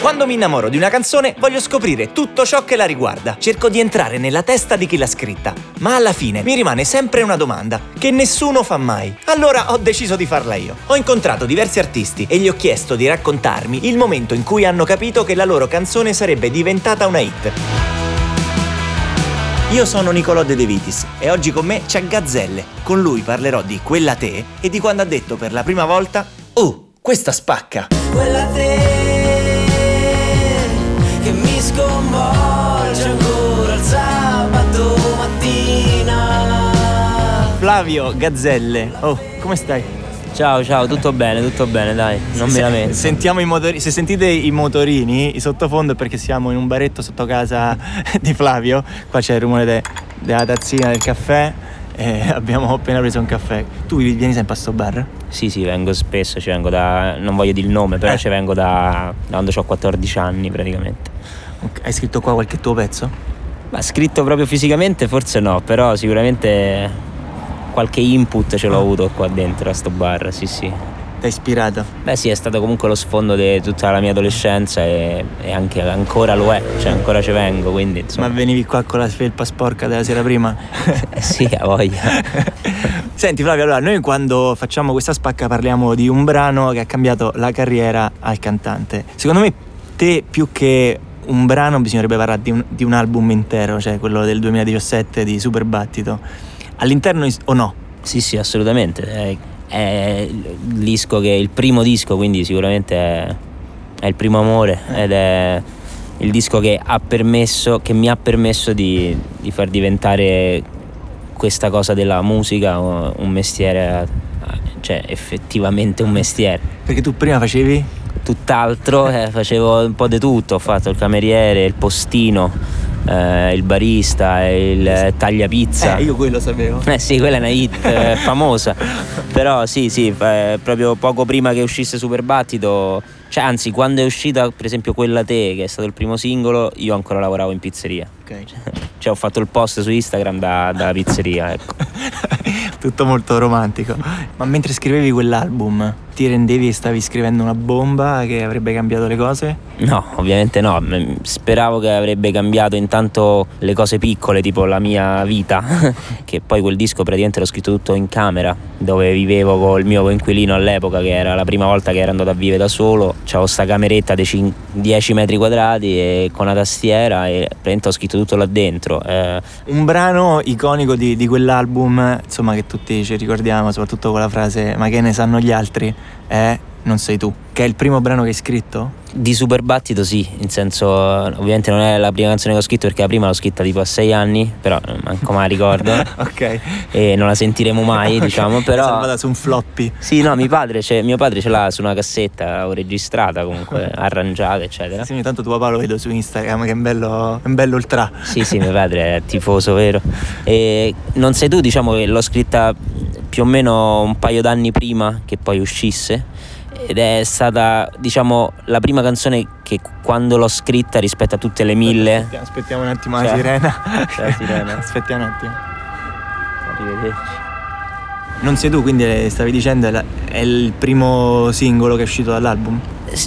Quando mi innamoro di una canzone voglio scoprire tutto ciò che la riguarda. Cerco di entrare nella testa di chi l'ha scritta. Ma alla fine mi rimane sempre una domanda che nessuno fa mai. Allora ho deciso di farla io. Ho incontrato diversi artisti e gli ho chiesto di raccontarmi il momento in cui hanno capito che la loro canzone sarebbe diventata una hit. Io sono Nicolò De Vitis e oggi con me c'è Gazzelle. Con lui parlerò di Quella Te e di quando ha detto per la prima volta Oh, questa spacca! Quella te mi sconvolge ancora il sabato mattina. Flavio Gazzelle, oh, come stai? Ciao, ciao, tutto bene, tutto bene, dai, non mi Se- lamento. Sentiamo i motorini, se sentite i motorini, i sottofondo è perché siamo in un baretto sotto casa di Flavio. Qua c'è il rumore de- della tazzina del caffè e abbiamo appena preso un caffè. Tu vieni sempre a sto bar? Sì, sì, vengo spesso, ci vengo da. non voglio dire il nome, però Eh. ci vengo da, da quando ho 14 anni praticamente. Ok, Hai scritto qua qualche tuo pezzo? Ma scritto proprio fisicamente forse no, però sicuramente qualche input ce l'ho avuto qua dentro a sto bar, sì sì. Ti ha ispirato? Beh sì, è stato comunque lo sfondo di tutta la mia adolescenza e, e anche ancora lo è, cioè ancora ci vengo, quindi insomma. Ma venivi qua con la felpa sporca della sera prima? Eh sì, ha voglia. Senti Flavio, allora noi quando facciamo questa spacca parliamo di un brano che ha cambiato la carriera al cantante. Secondo me te più che un brano bisognerebbe parlare di un, di un album intero, cioè quello del 2017 di Super Battito. All'interno is- o no? Sì, sì, assolutamente. È, è il disco che il primo disco, quindi sicuramente è, è il primo amore ed è il disco che ha permesso, che mi ha permesso di, di far diventare questa cosa della musica un mestiere, cioè effettivamente un mestiere. Perché tu prima facevi? Tutt'altro, eh, facevo un po' di tutto, ho fatto il cameriere, il postino, eh, il barista, il tagliapizza. Eh, io quello sapevo. Eh sì, quella è una hit eh, famosa. Però sì, sì, eh, proprio poco prima che uscisse Super Battito, cioè anzi, quando è uscita per esempio quella te, che è stato il primo singolo, io ancora lavoravo in pizzeria. Ok. Cioè ho fatto il post su Instagram da, dalla pizzeria, ecco. Tutto molto romantico. Ma mentre scrivevi quell'album, ti rendevi che stavi scrivendo una bomba che avrebbe cambiato le cose? No, ovviamente no. Speravo che avrebbe cambiato intanto le cose piccole, tipo la mia vita. che poi quel disco praticamente l'ho scritto tutto in camera, dove vivevo col mio coinquilino all'epoca, che era la prima volta che ero andato a vivere da solo. C'avevo sta cameretta di cin- 10 metri quadrati e con una tastiera e praticamente ho scritto tutto là dentro. Eh, Un brano iconico di, di quell'album, insomma, che tutti ci ricordiamo, soprattutto con la frase Ma che ne sanno gli altri? È Non sei tu, che è il primo brano che hai scritto? Di Super Battito sì, in senso ovviamente non è la prima canzone che ho scritto perché la prima l'ho scritta tipo a sei anni, però eh, manco la ricordo ok. e non la sentiremo mai Ok. diciamo, però... Salvata su un floppy. Sì, no, mio padre, ce, mio padre ce l'ha su una cassetta, registrata comunque, arrangiata eccetera. Sì, ogni tanto tuo papà lo vedo su Instagram, che è un bello, è un bello ultra. Sì, sì, mio padre è tifoso, vero? E non sei tu, diciamo che l'ho scritta più o meno un paio d'anni prima che poi uscisse ed è stata, diciamo, la prima canzone che quando l'ho scritta rispetto a tutte le mille... Aspettiamo, aspettiamo un attimo la Cioè, sirena. la sirena. Aspettiamo un attimo. Arrivederci. Non sei tu, quindi eh, stavi dicendo è, la- è il primo singolo che è uscito dall'album?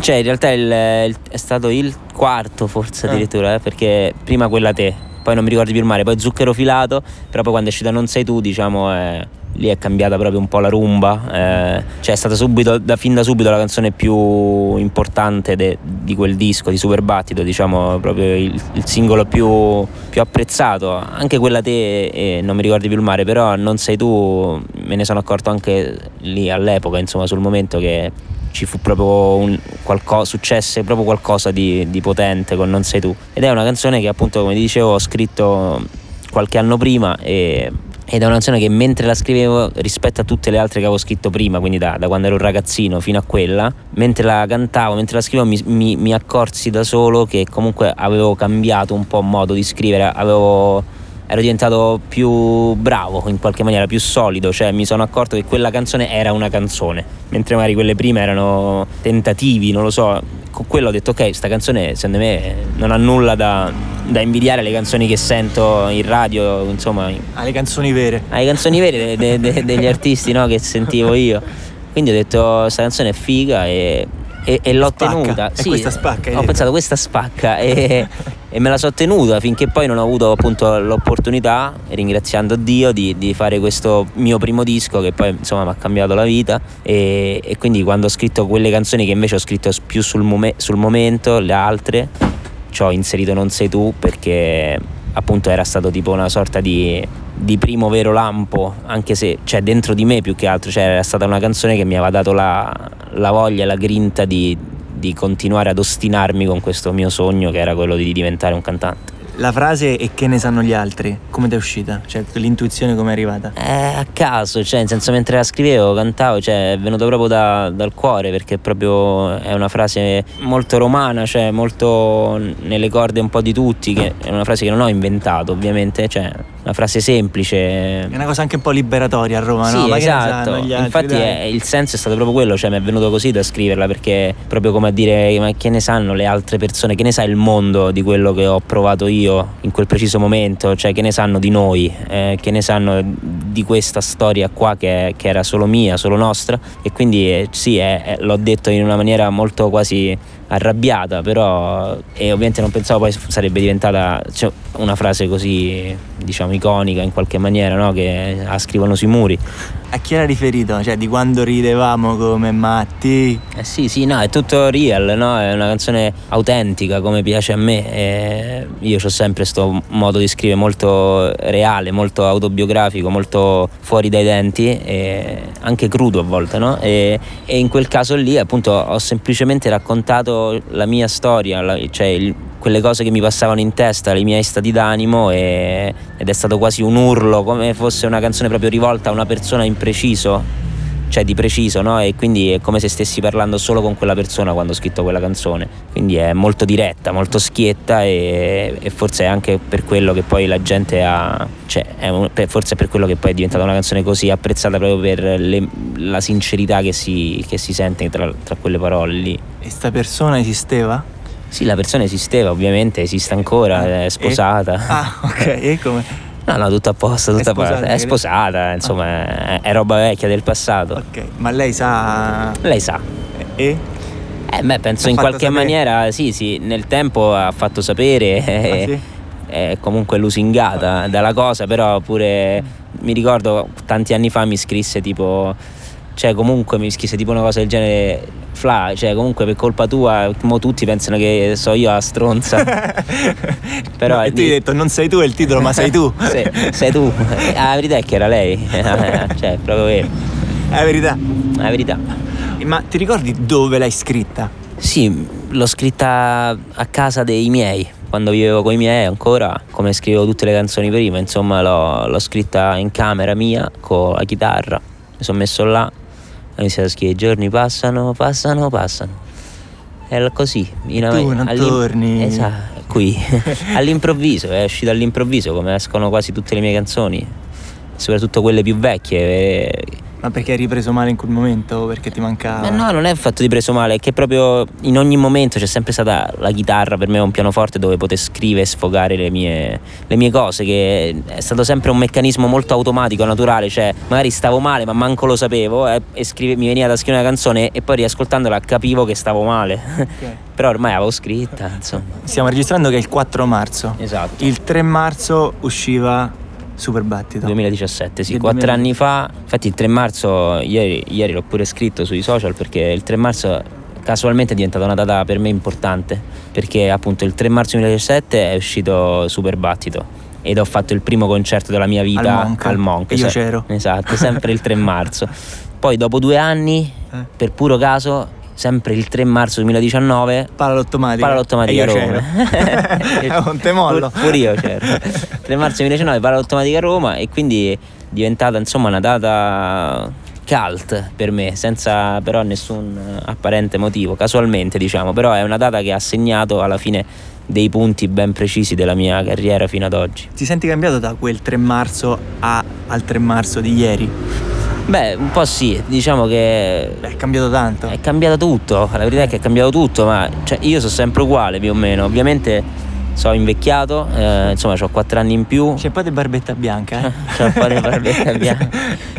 Cioè, in realtà il- il- è stato il quarto, forse Ah. addirittura, eh, perché prima quella te, poi non mi ricordo più il mare, poi zucchero filato, però poi quando è uscita Non sei tu, diciamo, eh, lì è cambiata proprio un po' la rumba. eh, cioè, è stata subito, da, fin da subito la canzone più importante de- di quel disco, di Super Battito, diciamo, proprio il, il singolo più, più apprezzato. Anche quella te, eh, non mi ricordi più il mare, però Non sei tu, me ne sono accorto anche lì all'epoca, insomma, sul momento che ci fu proprio un qualcosa, successe proprio qualcosa di, di potente con Non sei tu. Ed è una canzone che appunto, come dicevo, ho scritto qualche anno prima e, ed è una canzone che mentre la scrivevo rispetto a tutte le altre che avevo scritto prima, quindi da, da quando ero un ragazzino fino a quella, mentre la cantavo, mentre la scrivevo mi, mi- mi accorsi da solo che comunque avevo cambiato un po' modo di scrivere, avevo ero diventato più bravo in qualche maniera, più solido, cioè mi sono accorto che quella canzone era una canzone, mentre magari quelle prime erano tentativi, non lo so. Con quello ho detto ok, sta canzone secondo me non ha nulla da, da invidiare alle canzoni che sento in radio, insomma, alle canzoni vere. alle canzoni vere de- de- de- degli artisti no, che sentivo io. Quindi ho detto sta canzone è figa e e, e l'ho Spacca. tenuta. E questa spacca, Ho detto. pensato questa spacca e, e me la so tenuta finché poi non ho avuto appunto l'opportunità, ringraziando Dio, di, di fare questo mio primo disco che poi insomma mi ha cambiato la vita e, e quindi quando ho scritto quelle canzoni che invece ho scritto più sul, momen- sul momento, le altre, ci ho inserito Non sei tu perché appunto era stato tipo una sorta di, di primo vero lampo, anche se cioè, dentro di me più che altro, cioè, era stata una canzone che mi aveva dato la, la voglia la grinta di, di continuare ad ostinarmi con questo mio sogno che era quello di diventare un cantante. La frase e che ne sanno gli altri, come ti è uscita? Cioè, l'intuizione come è arrivata? Eh, a caso, cioè, nel senso, mentre la scrivevo, cantavo, cioè, è venuto proprio da- dal cuore perché proprio è una frase molto romana, cioè, molto nelle corde un po' di tutti, che è una frase che non ho inventato, ovviamente, cioè, una frase semplice. È una cosa anche un po' liberatoria a Roma, Sì, no? Ma esatto. altri, Infatti è- il senso è stato proprio quello, cioè mi è venuto così da scriverla perché proprio come a dire ma che ne sanno le altre persone, che ne sa il mondo di quello che ho provato io in quel preciso momento, cioè che ne sanno di noi, eh, che ne sanno di questa storia qua che, che era solo mia, solo nostra e quindi eh, sì, eh, l'ho detto in una maniera molto quasi arrabbiata, però e ovviamente non pensavo poi sarebbe diventata cioè, una frase così diciamo iconica in qualche maniera, no? che la scrivono sui muri. A chi era riferito? Cioè, di quando ridevamo come matti? Eh sì, sì, no, è tutto real, no? È una canzone autentica come piace a me. E io ho sempre questo modo di scrivere molto reale, molto autobiografico, molto fuori dai denti, e anche crudo a volte, no? E, e in quel caso lì, appunto, ho semplicemente raccontato la mia storia, la- cioè il- quelle cose che mi passavano in testa, i miei stati d'animo e- ed è stato quasi un urlo, come fosse una canzone proprio rivolta a una persona impreciso cioè di preciso, no? E quindi è come se stessi parlando solo con quella persona quando ho scritto quella canzone. Quindi è molto diretta, molto schietta e, e forse è anche per quello che poi la gente ha. Cioè, è un- per- forse è per quello che poi è diventata una canzone così apprezzata proprio per le- la sincerità che si, che si sente tra, tra quelle parole lì. E sta persona esisteva? Sì, la persona esisteva, ovviamente, esiste ancora, è sposata. Ah, ok, e come? No, no, tutto a posto, tutto È a posto. sposata, È sposata, insomma, è, è roba vecchia del passato. Ok, ma lei sa... Lei sa. E? Eh, beh, penso in qualche sapere? maniera, sì, sì, nel tempo ha fatto sapere, eh, Ah, sì? è comunque lusingata dalla cosa, però pure mi ricordo tanti anni fa mi scrisse tipo, cioè comunque mi scrisse tipo una cosa del genere, Fla, cioè comunque per colpa tua, mo tutti pensano che so io a stronza. Però No, e tu hai detto non sei tu è il titolo, ma sei tu. Sì, sei tu. Eh, La verità è che era lei, cioè è proprio vero, È la verità. la verità. Ma ti ricordi dove l'hai scritta? Sì, l'ho scritta a casa dei miei, quando vivevo con i miei ancora, come scrivevo tutte le canzoni prima, insomma l'ho, l'ho scritta in camera mia con la chitarra, mi sono messo là, ho iniziato a scrivere i giorni passano, passano, passano. Era così, in Tu non torni. Esatto, qui, all'improvviso, è uscito all'improvviso come escono quasi tutte le mie canzoni, soprattutto quelle più vecchie. eh, Ma perché hai ripreso male in quel momento? o Perché ti mancava? ma no, non è un fatto di preso male, è che proprio in ogni momento c'è sempre stata la chitarra per me, un pianoforte dove poter scrivere e sfogare le mie, le mie cose, che è stato sempre un meccanismo molto automatico, naturale, cioè magari stavo male ma manco lo sapevo eh, e scrive- mi veniva da scrivere una canzone e poi riascoltandola capivo che stavo male, Ok. però ormai avevo scritta, insomma. Stiamo registrando che è il 4 marzo. Esatto. Il 3 marzo usciva Super Battito. 2017, sì, quattro 2000. anni fa. Infatti il 3 marzo, ieri, ieri l'ho pure scritto sui social perché il 3 marzo casualmente è diventata una data per me importante perché appunto il 3 marzo 2017 è uscito Super Battito ed ho fatto il primo concerto della mia vita Al Monk. al Monk. Io se- c'ero. Esatto, sempre il 3 marzo. Poi dopo due anni, Eh. per puro caso, sempre il 3 marzo 2019 Palalottematica. Palalottematica E io Roma. c'ero. non te mollo. Pur- Pure io c'ero. 3 marzo 2019 Palalottematica Roma e quindi è diventata insomma una data cult per me, senza però nessun apparente motivo, casualmente diciamo, però è una data che ha segnato alla fine dei punti ben precisi della mia carriera fino ad oggi. Ti senti cambiato da quel 3 marzo a- al 3 marzo di ieri? Beh, un po' sì, diciamo che è cambiato tanto. È cambiato tutto, la verità è che è cambiato tutto, ma cioè, io sono sempre uguale più o meno. Ovviamente sono invecchiato, eh, insomma ho 4 anni in più. C'è un po' di barbetta bianca, eh? C'ho un po' di barbetta bianca.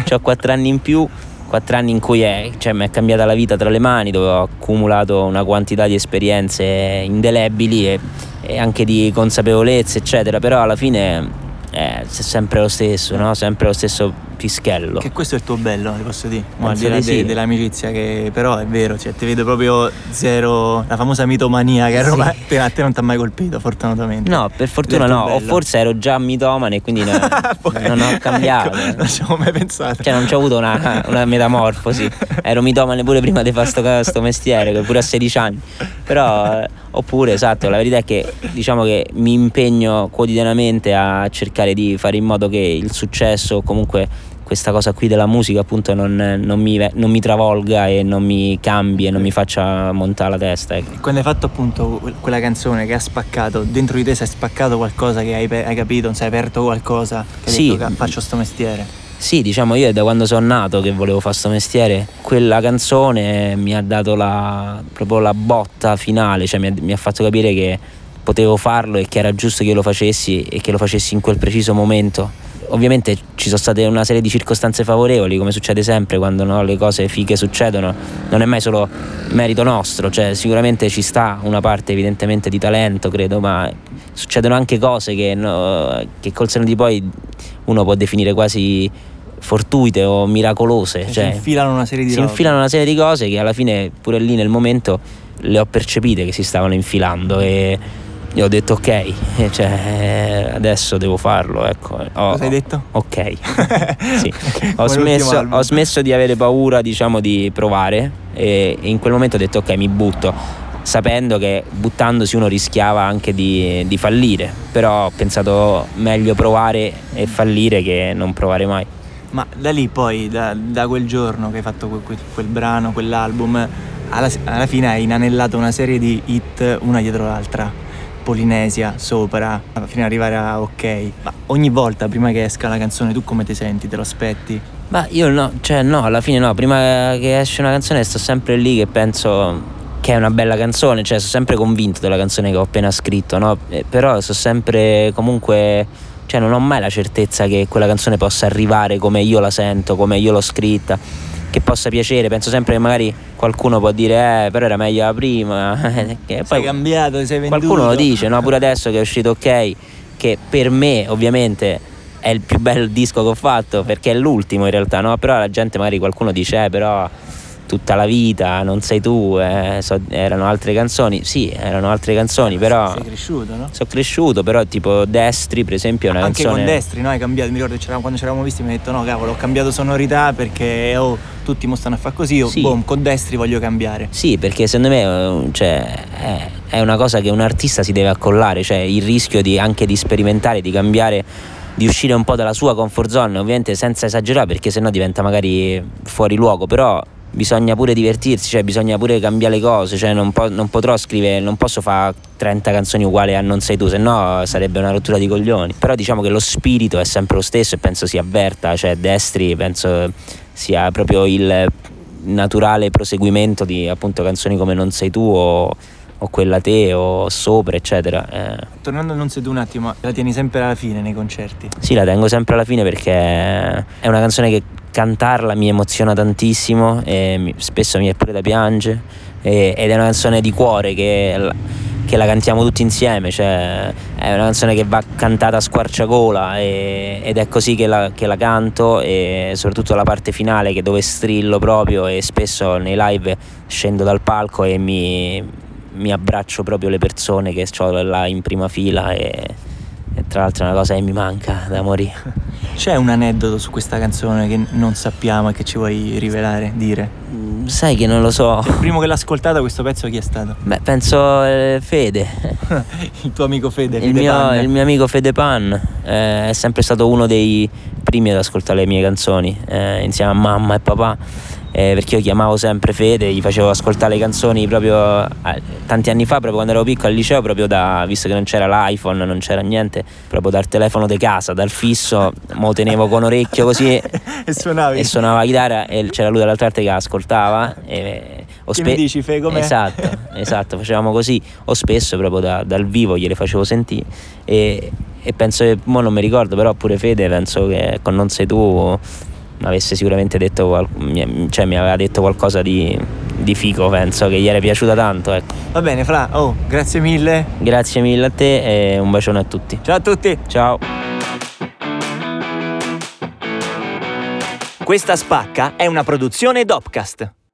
C'ho 4 anni in più. quattro anni in cui è, cioè, mi è cambiata la vita tra le mani, dove ho accumulato una quantità di esperienze indelebili e, e anche di consapevolezze, eccetera, però alla fine è sempre lo stesso, no? sempre lo stesso pischello. Che questo è il tuo bello, ti posso dire. Penso al di là sì. de- dell'amicizia, che però è vero, cioè, ti vedo proprio zero. La famosa mitomania che a Sì. Roma te- a te non ti ha mai colpito, fortunatamente. No, per fortuna no, o bello. forse ero già mitomane e quindi Poi- non ho cambiato. ecco, non ci avevo mai pensato. Cioè non ci ho avuto una, una metamorfosi, ero mitomane pure prima di fare sto, sto mestiere, che pure a 16 anni. Però, eh, oppure esatto, la verità è che diciamo che mi impegno quotidianamente a cercare di fare in modo che il successo o comunque questa cosa qui della musica appunto non, non mi, non mi travolga e non mi cambi e non mi faccia montare la testa. Ecco. Quando hai fatto appunto que- quella canzone che ha spaccato, dentro di te si è spaccato qualcosa che hai, hai capito, non sei aperto qualcosa, che Sì. detto che faccio sto mestiere. Sì, diciamo io è da quando sono nato che volevo fare sto mestiere, quella canzone mi ha dato la, proprio la botta finale, cioè mi ha, mi ha fatto capire che potevo farlo e che era giusto che io lo facessi e che lo facessi in quel preciso momento. Ovviamente ci sono state una serie di circostanze favorevoli, come succede sempre quando no, le cose fighe succedono, non è mai solo merito nostro, cioè sicuramente ci sta una parte evidentemente di talento, credo, ma succedono anche cose che, no, che col seno di poi uno può definire quasi fortuite o miracolose. Si Cioè, infilano una serie di si infilano una serie di cose che alla fine pure lì nel momento le ho percepite che si stavano infilando e io ho detto ok, cioè, adesso devo farlo. Ecco. Ho- Cosa hai detto? Ok, sì. ho, smesso, ho smesso di avere paura diciamo di provare e, e in quel momento ho detto ok mi butto sapendo che buttandosi uno rischiava anche di, di fallire però ho pensato meglio provare e fallire che non provare mai Ma da lì poi, da, da quel giorno che hai fatto quel, quel- quel brano, quell'album, alla, alla fine hai inanellato una serie di hit una dietro l'altra. Polinesia, sopra, fino ad arrivare a ok. Ma ogni volta prima che esca la canzone tu come ti senti? Te lo aspetti? Ma io no, cioè no, alla fine no, prima che esce una canzone sto sempre lì che penso che è una bella canzone, cioè sono sempre convinto della canzone che ho appena scritto, no? Eh, però sono sempre comunque, cioè non ho mai la certezza che quella canzone possa arrivare come io la sento, come io l'ho scritta, che possa piacere, penso sempre che magari qualcuno può dire eh, però era meglio la prima, che Sei cambiato, sei venduto. Qualcuno lo dice, no? Pure adesso che è uscito ok, che per me ovviamente è il più bel disco che ho fatto, perché è l'ultimo in realtà, no? Però la gente magari qualcuno dice, eh, però tutta la vita, non sei tu, eh, so- erano altre canzoni. Sì, erano altre canzoni, però Sei cresciuto, no? sono cresciuto, però tipo Destri per esempio è una Anche canzone... con Destri, no? Hai cambiato, mi ricordo c'eravamo- quando ci eravamo visti mi hai detto no cavolo ho cambiato sonorità perché oh, tutti mo stanno a fare così, io Sì. boom, con Destri voglio cambiare. Sì, perché secondo me eh, cioè, è, è una cosa che un artista si deve accollare, cioè il rischio di, anche di sperimentare, di cambiare, di uscire un po' dalla sua comfort zone, ovviamente senza esagerare perché sennò diventa magari fuori luogo, però bisogna pure divertirsi, cioè bisogna pure cambiare le cose, cioè non, po- non potrò scrivere, non posso fare 30 canzoni uguali a Non sei tu, se no sarebbe una rottura di coglioni. Però diciamo che lo spirito è sempre lo stesso e penso si avverta, cioè Destri penso sia proprio il naturale proseguimento di appunto canzoni come Non sei tu o, o quella te o sopra eccetera. Eh, Tornando a Non sei tu un attimo, la tieni sempre alla fine nei concerti. sì, la tengo sempre alla fine perché è una canzone che cantarla mi emoziona tantissimo spesso mi è pure da piangere. Ed è una canzone di cuore che, che la cantiamo tutti insieme, cioè è una canzone che va cantata a squarciagola e- ed è così che la, che la canto e soprattutto la parte finale che dove strillo proprio e spesso nei live scendo dal palco e mi, mi abbraccio proprio le persone che ho là in prima fila e tra l'altro è una cosa che mi manca da morire. C'è un aneddoto su questa canzone che non sappiamo e che ci vuoi rivelare, dire? Mm, Sai che non lo so. Il primo che l'ha ascoltata questo pezzo chi è stato? Beh, penso eh, Fede. il tuo amico Fede, Il Fede mio, Panna. il mio amico Fede Pan eh, è sempre stato uno dei primi ad ascoltare le mie canzoni eh, insieme a mamma e papà. Eh, perché io chiamavo sempre Fede, gli facevo ascoltare le canzoni proprio eh, tanti anni fa, proprio quando ero piccolo al liceo, proprio da, visto che non c'era l'iPhone, non c'era niente, proprio dal telefono di casa, dal fisso, mo tenevo con orecchio così e suonavi. e suonava la chitarra e c'era lui dall'altra parte che ascoltava e o Che mi dici, Fe, com'è? esatto esatto facevamo così o spesso proprio da- dal vivo gliele facevo sentire e, e penso che mo non mi ricordo però pure Fede penso che con Non sei tu avesse sicuramente detto, mi, cioè mi aveva detto qualcosa di, di fico, penso che gli era piaciuta tanto. Ecco. Va bene, Fra, oh, grazie mille. Grazie mille a te e un bacione a tutti. Ciao a tutti. Ciao. Questa spacca è una produzione Dopcast.